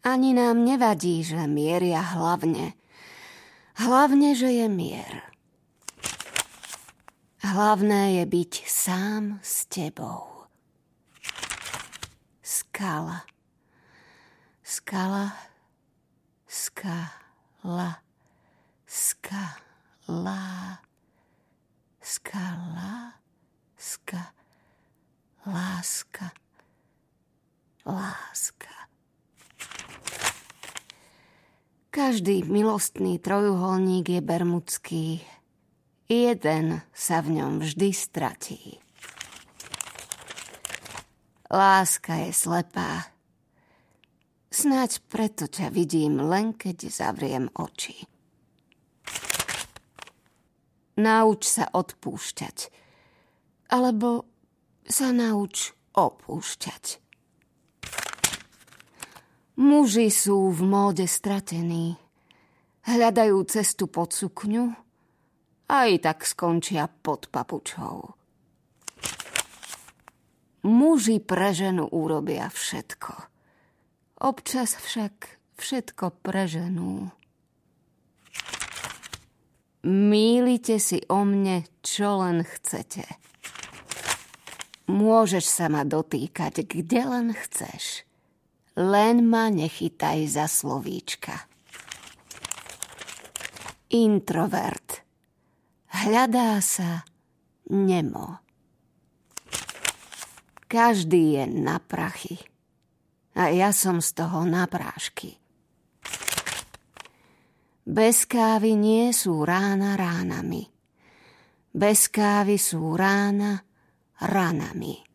Ani nám nevadí, že mieria hlavne. Hlavne, že je mier. Hlavné je byť sám s tebou. Skala. Skala. Skala. Skala. Skala. Ska. Láska. Láska. Každý milostný trojuholník je bermudský jeden sa v ňom vždy stratí. Láska je slepá. Snáď preto ťa vidím len keď zavriem oči. Nauč sa odpúšťať, alebo sa nauč opúšťať. Muži sú v móde stratení, hľadajú cestu pod sukňu, aj tak skončia pod papučou. Muži pre ženu urobia všetko. Občas však všetko pre ženu. Mýlite si o mne, čo len chcete. Môžeš sa ma dotýkať, kde len chceš. Len ma nechytaj za slovíčka. Introvert hľadá sa nemo. Každý je na prachy. A ja som z toho na prášky. Bez kávy nie sú rána ránami. Bez kávy sú rána ranami.